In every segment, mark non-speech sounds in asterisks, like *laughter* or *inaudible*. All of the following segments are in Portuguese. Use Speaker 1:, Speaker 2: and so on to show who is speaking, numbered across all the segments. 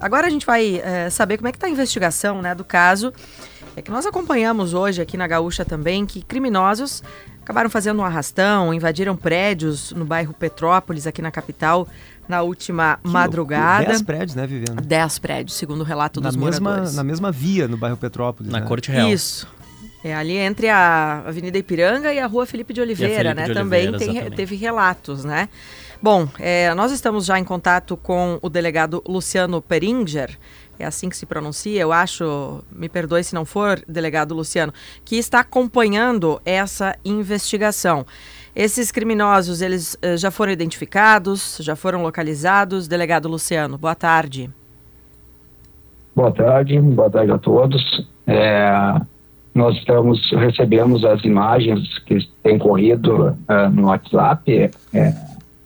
Speaker 1: agora a gente vai é, saber como é que está a investigação né, do caso. É que nós acompanhamos hoje aqui na Gaúcha também que criminosos acabaram fazendo um arrastão, invadiram prédios no bairro Petrópolis, aqui na capital, na última que madrugada.
Speaker 2: Dez prédios, né, Viviane?
Speaker 1: Dez prédios, segundo o relato
Speaker 2: na
Speaker 1: dos
Speaker 2: mesma,
Speaker 1: moradores.
Speaker 2: Na mesma via no bairro Petrópolis.
Speaker 3: Na
Speaker 2: né?
Speaker 3: Corte Real.
Speaker 1: Isso. É ali entre a Avenida Ipiranga e a Rua Felipe de Oliveira,
Speaker 3: Felipe
Speaker 1: né?
Speaker 3: de
Speaker 1: Também
Speaker 3: Oliveira,
Speaker 1: tem, teve relatos, né? Bom, é, nós estamos já em contato com o delegado Luciano Peringer, é assim que se pronuncia, eu acho, me perdoe se não for, delegado Luciano, que está acompanhando essa investigação. Esses criminosos, eles uh, já foram identificados, já foram localizados? Delegado Luciano, boa tarde.
Speaker 4: Boa tarde, boa tarde a todos. É, nós estamos, recebemos as imagens que têm corrido uh, no WhatsApp, é,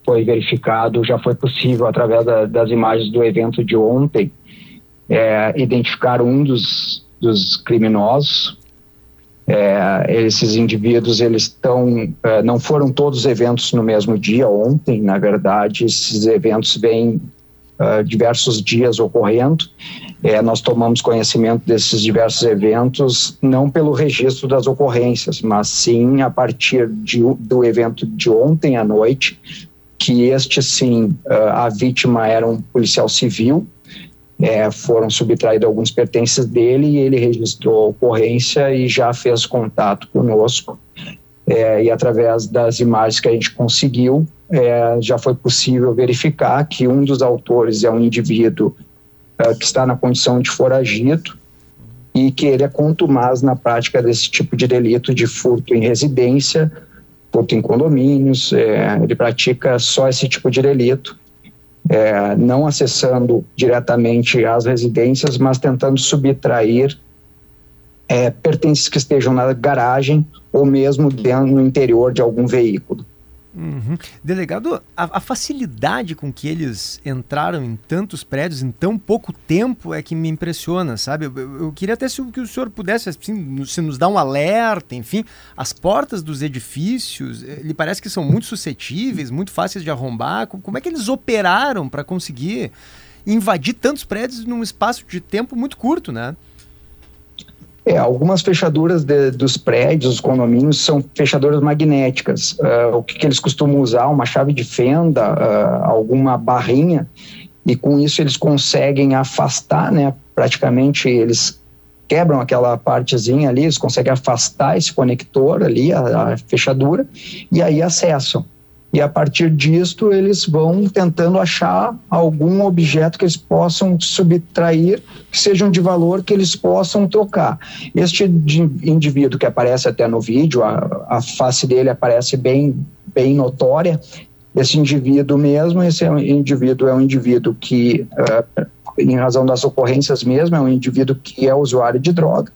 Speaker 4: foi verificado, já foi possível, através da, das imagens do evento de ontem, é, identificar um dos, dos criminosos. É, esses indivíduos, eles estão, é, não foram todos eventos no mesmo dia, ontem, na verdade, esses eventos vêm uh, diversos dias ocorrendo. É, nós tomamos conhecimento desses diversos eventos, não pelo registro das ocorrências, mas sim a partir de, do evento de ontem à noite, que este sim, uh, a vítima era um policial civil, é, foram subtraídos alguns pertences dele e ele registrou a ocorrência e já fez contato conosco. É, e através das imagens que a gente conseguiu, é, já foi possível verificar que um dos autores é um indivíduo é, que está na condição de foragido e que ele é contumaz na prática desse tipo de delito de furto em residência, furto em condomínios, é, ele pratica só esse tipo de delito é, não acessando diretamente as residências, mas tentando subtrair é, pertences que estejam na garagem ou mesmo dentro no interior de algum veículo.
Speaker 2: Uhum. Delegado, a, a, facilidade com que eles entraram em tantos prédios em tão pouco tempo é que me impressiona, sabe? Eu, eu, queria até se, que o senhor pudesse assim, se nos dar um alerta, enfim. As portas dos edifícios, eh, parece que são muito suscetíveis, muito fáceis de arrombar. Como é que eles operaram para conseguir invadir tantos prédios num espaço de tempo muito curto, né?
Speaker 4: É, algumas fechaduras de, dos prédios, dos condomínios, são fechaduras magnéticas. Uh, o que, que, eles costumam usar? Uma chave de fenda, uh, alguma barrinha, e com isso eles conseguem afastar, né? Praticamente eles quebram aquela partezinha ali, eles conseguem afastar esse conector ali, a, a fechadura, e aí acessam e a partir disto eles vão tentando achar algum objeto que eles possam subtrair, que sejam de valor que eles possam trocar. Este indivíduo que aparece até no vídeo, a, a face dele aparece bem, bem notória, esse indivíduo mesmo, esse indivíduo é um indivíduo que, uh, em razão das ocorrências mesmo, é um indivíduo que é usuário de droga.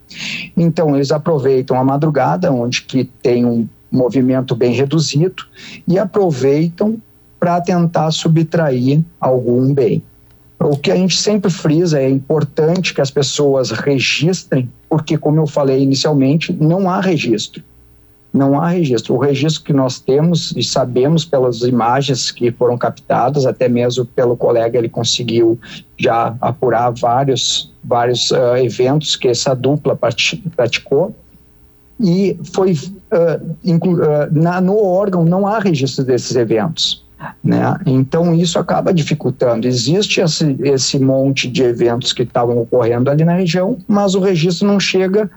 Speaker 4: Então, eles aproveitam a madrugada, onde que tem um movimento bem reduzido e aproveitam para tentar subtrair algum bem. O que a gente sempre frisa é importante que as pessoas registrem, porque, como eu falei inicialmente, não há registro. Não há registro. O registro que nós temos e sabemos pelas imagens que foram captadas, até mesmo pelo colega, ele conseguiu já apurar vários, vários uh, eventos que essa dupla praticou e foi na, no órgão não há registro desses eventos. Né? Então isso acaba dificultando. Existe esse, esse monte de eventos que estavam ocorrendo ali na região, mas o registro não chega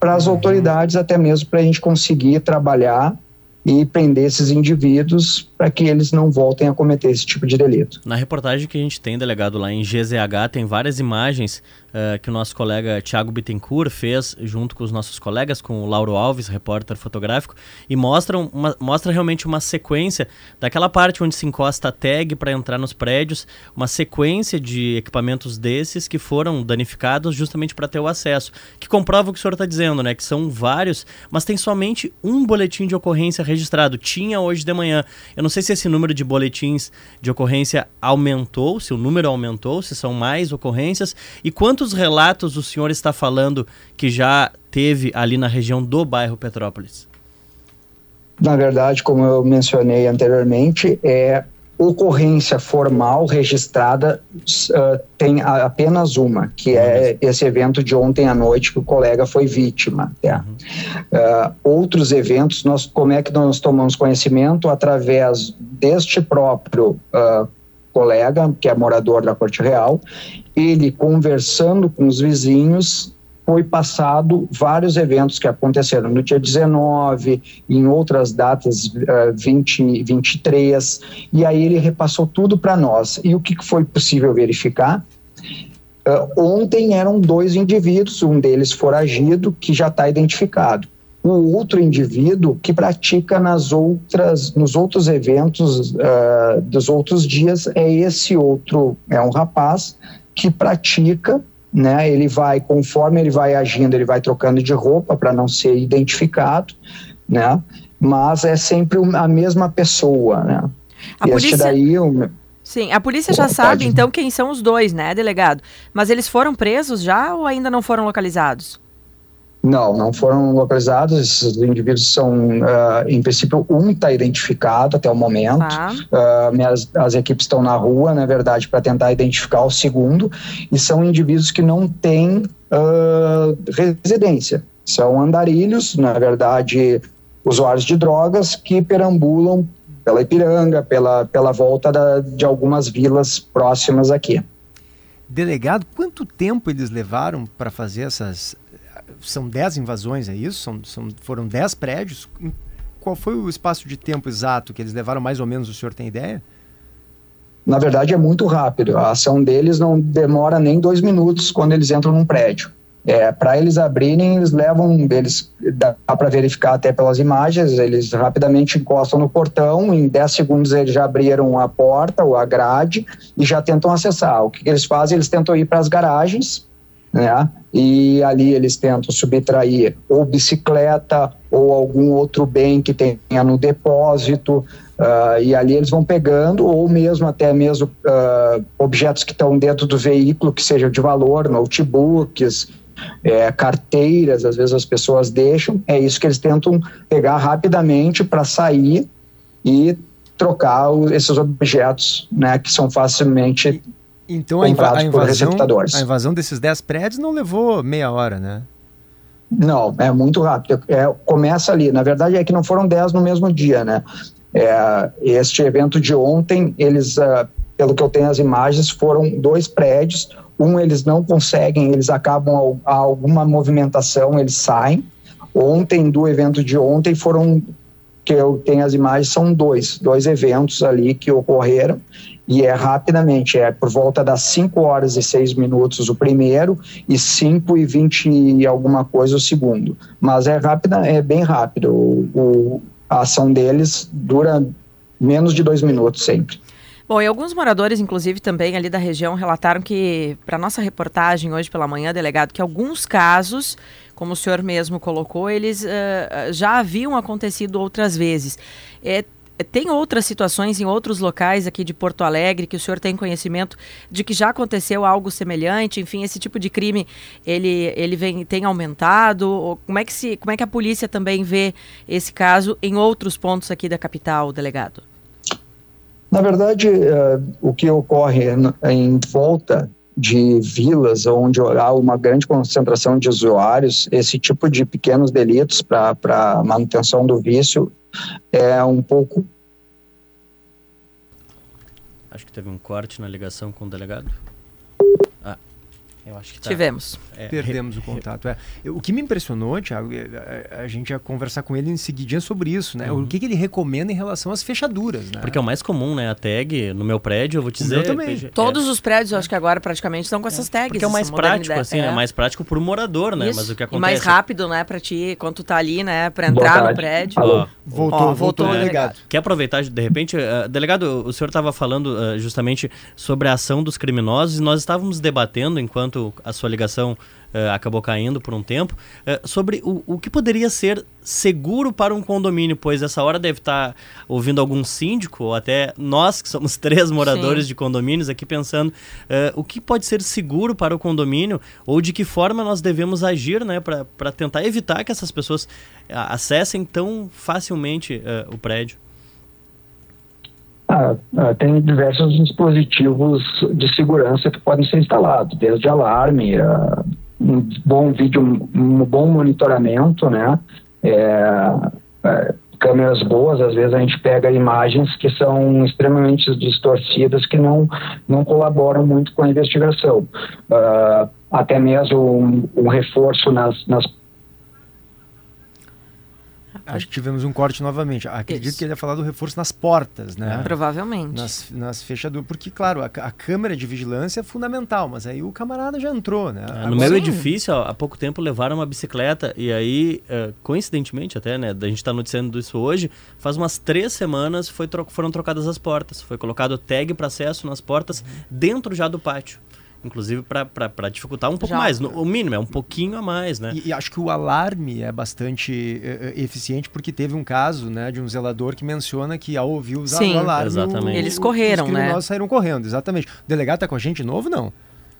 Speaker 4: para as uhum. autoridades, até mesmo para a gente conseguir trabalhar e prender esses indivíduos para que eles não voltem a cometer esse tipo de delito.
Speaker 3: Na reportagem que a gente tem, delegado, lá em GZH, tem várias imagens uh, que o nosso colega Tiago Bittencourt fez junto com os nossos colegas, com o Lauro Alves, repórter fotográfico, e mostram uma, mostra realmente uma sequência daquela parte onde se encosta a tag para entrar nos prédios, uma sequência de equipamentos desses que foram danificados justamente para ter o acesso, que comprova o que o senhor está dizendo, né? Que são vários, mas tem somente um boletim de ocorrência registrado. Tinha hoje de manhã. Eu não sei se esse número de boletins de ocorrência aumentou, se o número aumentou, se são mais ocorrências e quantos relatos o senhor está falando que já teve ali na região do bairro Petrópolis?
Speaker 4: Na verdade, como eu mencionei anteriormente, é ocorrência formal registrada uh, tem apenas uma, que é esse evento de ontem à noite que o colega foi vítima. Tá? Uh, outros eventos, nós, como é que nós tomamos conhecimento? Através deste próprio uh, colega, que é morador da Corte Real, ele conversando com os vizinhos, foi passado vários eventos que aconteceram no dia 19, em outras datas, uh, 20, 23, e aí ele repassou tudo para nós. E o que foi possível verificar? Uh, ontem eram dois indivíduos, um deles foragido, que já está identificado. O outro indivíduo que pratica nas outras, nos outros eventos uh, dos outros dias é esse outro, é um rapaz que pratica né? Ele vai, conforme ele vai agindo, ele vai trocando de roupa para não ser identificado, né? Mas é sempre a mesma pessoa, né?
Speaker 1: A e polícia... daí o... Sim, a polícia já sabe então quem são os dois, né, delegado? Mas eles foram presos já ou ainda não foram localizados?
Speaker 4: Não, não foram localizados. Esses indivíduos são, uh, em princípio, um está identificado até o momento. Ah. Uh, minhas, as equipes estão na rua, na verdade, para tentar identificar o segundo. E são indivíduos que não têm uh, residência. São andarilhos, na verdade, usuários de drogas que perambulam pela Ipiranga, pela, pela volta da, de algumas vilas próximas aqui.
Speaker 2: Delegado, quanto tempo eles levaram para fazer essas são 10 invasões, é isso? São, são, foram 10 prédios. Qual foi o espaço de tempo exato que eles levaram, mais ou menos, o senhor tem ideia?
Speaker 4: Na verdade, é muito rápido. A ação deles não demora nem dois minutos quando eles entram num prédio. É, para eles abrirem, eles levam, eles dá para verificar até pelas imagens, eles rapidamente encostam no portão, em 10 segundos eles já abriram a porta ou a grade e já tentam acessar. O que, que eles fazem? Eles tentam ir para as garagens, né? E ali eles tentam subtrair ou bicicleta ou algum outro bem que tenha no depósito, uh, e ali eles vão pegando, ou mesmo até mesmo uh, objetos que estão dentro do veículo, que sejam de valor, notebooks, é, carteiras, às vezes as pessoas deixam, é isso que eles tentam pegar rapidamente para sair e trocar esses objetos, né, que são facilmente
Speaker 2: então a, inva a, invasão, a invasão desses 10 prédios não levou meia hora, né?
Speaker 4: Não, é muito rápido. É, começa ali. Na verdade, é que não foram 10 no mesmo dia, né? É, este evento de ontem, eles, uh, pelo que eu tenho as imagens, foram dois prédios. Um eles não conseguem, eles acabam a, a alguma movimentação, eles saem. Ontem, do evento de ontem, foram que eu tenho as imagens, são dois, dois eventos ali que ocorreram e é rapidamente, é por volta das 5 horas e 6 minutos o primeiro e 5 e 20 e alguma coisa o segundo. Mas é rápida, é bem rápido. O, o, a ação deles dura menos de dois minutos sempre.
Speaker 1: Bom, e alguns moradores, inclusive também ali da região, relataram que, para nossa reportagem hoje pela manhã, delegado, que alguns casos, como o senhor mesmo colocou, eles uh, já haviam acontecido outras vezes. É, tem outras situações em outros locais aqui de Porto Alegre que o senhor tem conhecimento de que já aconteceu algo semelhante? Enfim, esse tipo de crime ele, ele vem, tem aumentado? Como é, que se, como é que a polícia também vê esse caso em outros pontos aqui da capital, delegado?
Speaker 4: Na verdade, uh, o que ocorre em volta de vilas onde há uma grande concentração de usuários, esse tipo de pequenos delitos para manutenção do vício é um pouco.
Speaker 3: Acho que teve um corte na ligação com o delegado.
Speaker 1: Eu acho que tá. Tivemos.
Speaker 2: É, Perdemos re, o contato. É. O que me impressionou, Thiago, a, é, a, é, a, gente ia conversar com ele em seguidinha sobre isso, né? Uhum. O que, que, ele recomenda em relação às fechaduras, né?
Speaker 3: Porque é o mais comum, né? A tag no meu prédio, eu vou te dizer. Eu
Speaker 1: também. Todos os prédios, eu acho que agora praticamente estão com essas tags.
Speaker 3: Porque é o mais prático, assim, é. mais prático para o morador, né? Isso. Mas o que acontece.
Speaker 1: E mais rápido, né, para ti, quando tu tá ali, né, para entrar no prédio.
Speaker 2: Alô. Voltou, Ó, voltou, o delegado.
Speaker 3: Quer aproveitar, de repente, uh, delegado, o senhor estava falando uh, justamente sobre a ação dos criminosos e nós estávamos debatendo, enquanto a sua ligação uh, acabou caindo por um tempo, uh, sobre o, o que poderia ser seguro para um condomínio, pois essa hora deve estar tá ouvindo algum síndico, ou até nós, que somos *laughs* três moradores Sim. de condomínios, aqui pensando uh, o que pode ser seguro para o condomínio, ou de que forma nós devemos agir né, para tentar evitar que essas pessoas acessem tão facilmente o prédio.
Speaker 5: Ah, ah, tem diversos dispositivos de segurança que podem ser instalados, desde alarme, ah, um bom vídeo, um bom monitoramento, né? É, é, câmeras boas, às vezes a gente pega imagens que são extremamente distorcidas, que não, não colaboram muito com a investigação. Uh, até mesmo um, um reforço nas, nas
Speaker 2: Acho que tivemos um corte novamente. Acredito Isso. que ele ia falar do reforço nas portas, né?
Speaker 1: É. Provavelmente.
Speaker 2: Nas, nas fechaduras. Porque, claro, a, a, câmera de vigilância é fundamental, mas aí o camarada já entrou, né?
Speaker 3: É, no meu edifício, há pouco tempo, levaram uma bicicleta e aí, uh, coincidentemente até, né? A gente está noticiando isso hoje, faz umas três semanas foi tro foram trocadas as portas. Foi colocado tag para acesso nas portas uhum. dentro já do pátio inclusive para dificultar um pouco Já. mais. No, o mínimo, é um pouquinho a mais, né?
Speaker 2: E, e acho que o alarme é bastante uh, eficiente, porque teve um caso né, de um zelador que menciona que ao ouvir usar Sim, o alarme.
Speaker 1: Exatamente. O, Eles correram, os
Speaker 2: né? saíram correndo, exatamente. O delegado está com a gente de novo, não?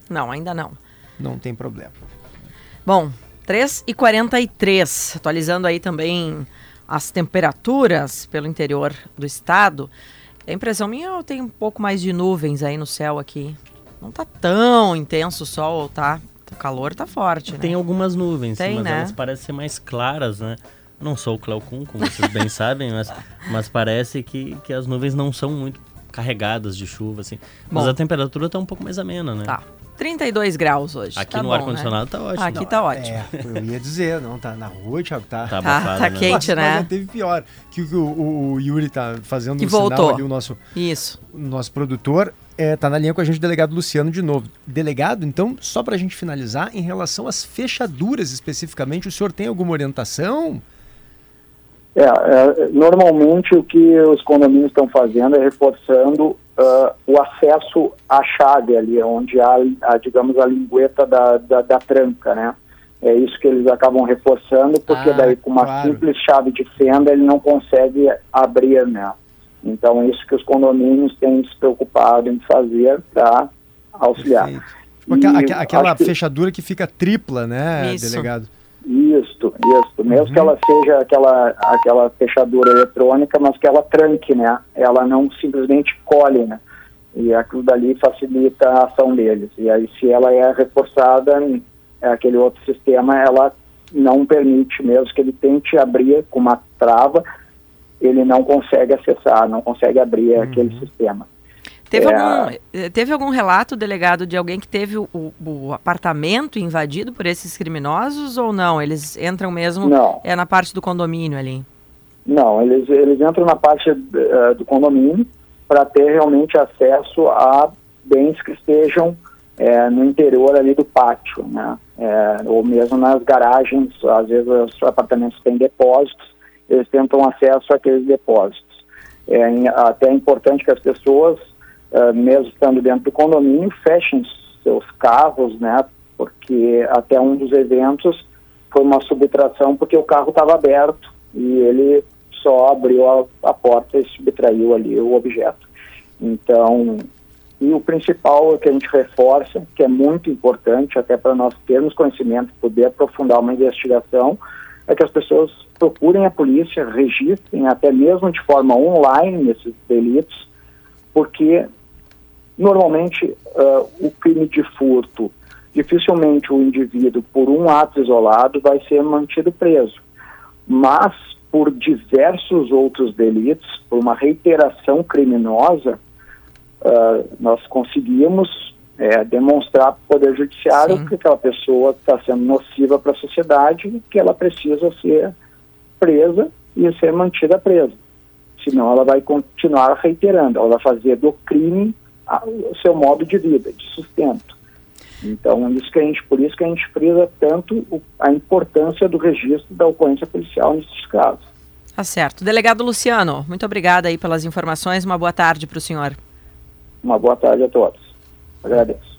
Speaker 1: Não, ainda não.
Speaker 2: Não tem problema.
Speaker 1: Bom, 3h43, atualizando aí também as temperaturas pelo interior do estado. A impressão minha, eu tenho um pouco mais de nuvens aí no céu aqui. Não tá tão intenso o sol, tá? O calor tá forte, né?
Speaker 3: Tem algumas nuvens, Tem, mas né? elas parecem ser mais claras, né? Não sou o Cleocum, como vocês bem *laughs* sabem, mas, mas parece que, que as nuvens não são muito carregadas de chuva, assim. Bom, mas a temperatura tá um pouco mais amena, né?
Speaker 1: Tá. 32 graus hoje.
Speaker 3: Aqui
Speaker 1: tá
Speaker 3: no ar-condicionado né? tá ótimo.
Speaker 1: Aqui tá ótimo. É,
Speaker 2: eu ia dizer, não, tá na rua, Thiago, tá...
Speaker 1: Tá, tá, tá né? quente,
Speaker 2: mas,
Speaker 1: né?
Speaker 2: Mas teve pior, que o, o, o Yuri tá fazendo
Speaker 1: que
Speaker 2: um
Speaker 1: voltou.
Speaker 2: sinal ali, o nosso...
Speaker 1: Isso.
Speaker 2: O nosso produtor, é, tá na linha com a gente o delegado Luciano de novo. Delegado, então, só para a gente finalizar, em relação às fechaduras especificamente, o senhor tem alguma orientação?
Speaker 4: É, é normalmente o que os condomínios estão fazendo é reforçando uh, o acesso à chave ali, onde há, a, digamos, a lingueta da, da, da, tranca, né? É isso que eles acabam reforçando, porque ah, daí com uma claro. simples chave de fenda ele não consegue abrir, né? Então é isso que os condomínios têm se preocupado em fazer para auxiliar.
Speaker 2: Tipo, aquela, aquela fechadura que... que fica tripla, né, isso. delegado?
Speaker 4: Isso, isso. Mesmo uhum. que ela seja aquela, aquela fechadura eletrônica, mas que ela tranque, né? Ela não simplesmente colhe, né? E aquilo dali facilita a ação deles. E aí, se ela é reforçada, é aquele outro sistema, ela não permite, mesmo que ele tente abrir com uma trava, ele não consegue acessar, não consegue abrir uhum. aquele sistema.
Speaker 1: Teve, é, algum, eh, teve algum relato, delegado, de alguém que teve o, o, apartamento invadido por esses criminosos ou não? Eles entram mesmo
Speaker 4: não.
Speaker 1: é na parte do condomínio ali?
Speaker 4: Não, eles, eles entram na parte uh, do condomínio para ter realmente acesso a bens que estejam é, no interior ali do pátio, né? É, ou mesmo nas garagens, às vezes os apartamentos têm depósitos, eles tentam acesso àqueles depósitos. É até importante que as pessoas uh, mesmo estando dentro do condomínio, fechem seus carros, né? Porque até um dos eventos foi uma subtração porque o carro estava aberto e ele só abriu a, a porta e subtraiu ali o objeto. Então, e o principal que a gente reforça, que é muito importante até para nós termos conhecimento, poder aprofundar uma investigação, é que as pessoas procurem a polícia, registrem até mesmo de forma online esses delitos, porque Normalmente, uh, o crime de furto, dificilmente o indivíduo, por um ato isolado, vai ser mantido preso. Mas, por diversos outros delitos, por uma reiteração criminosa, uh, nós conseguimos é, demonstrar para o Poder Judiciário Sim. que aquela pessoa está sendo nociva para a sociedade e que ela precisa ser presa e ser mantida presa. Senão ela vai continuar reiterando, ela vai fazer do crime o seu modo de vida, de sustento. Então, isso que a gente, por isso que a gente frisa tanto o, a importância do registro da ocorrência policial nesses casos.
Speaker 1: Tá certo. Delegado Luciano, muito obrigada aí pelas informações. Uma boa tarde para o senhor.
Speaker 4: Uma boa tarde a todos. Agradeço.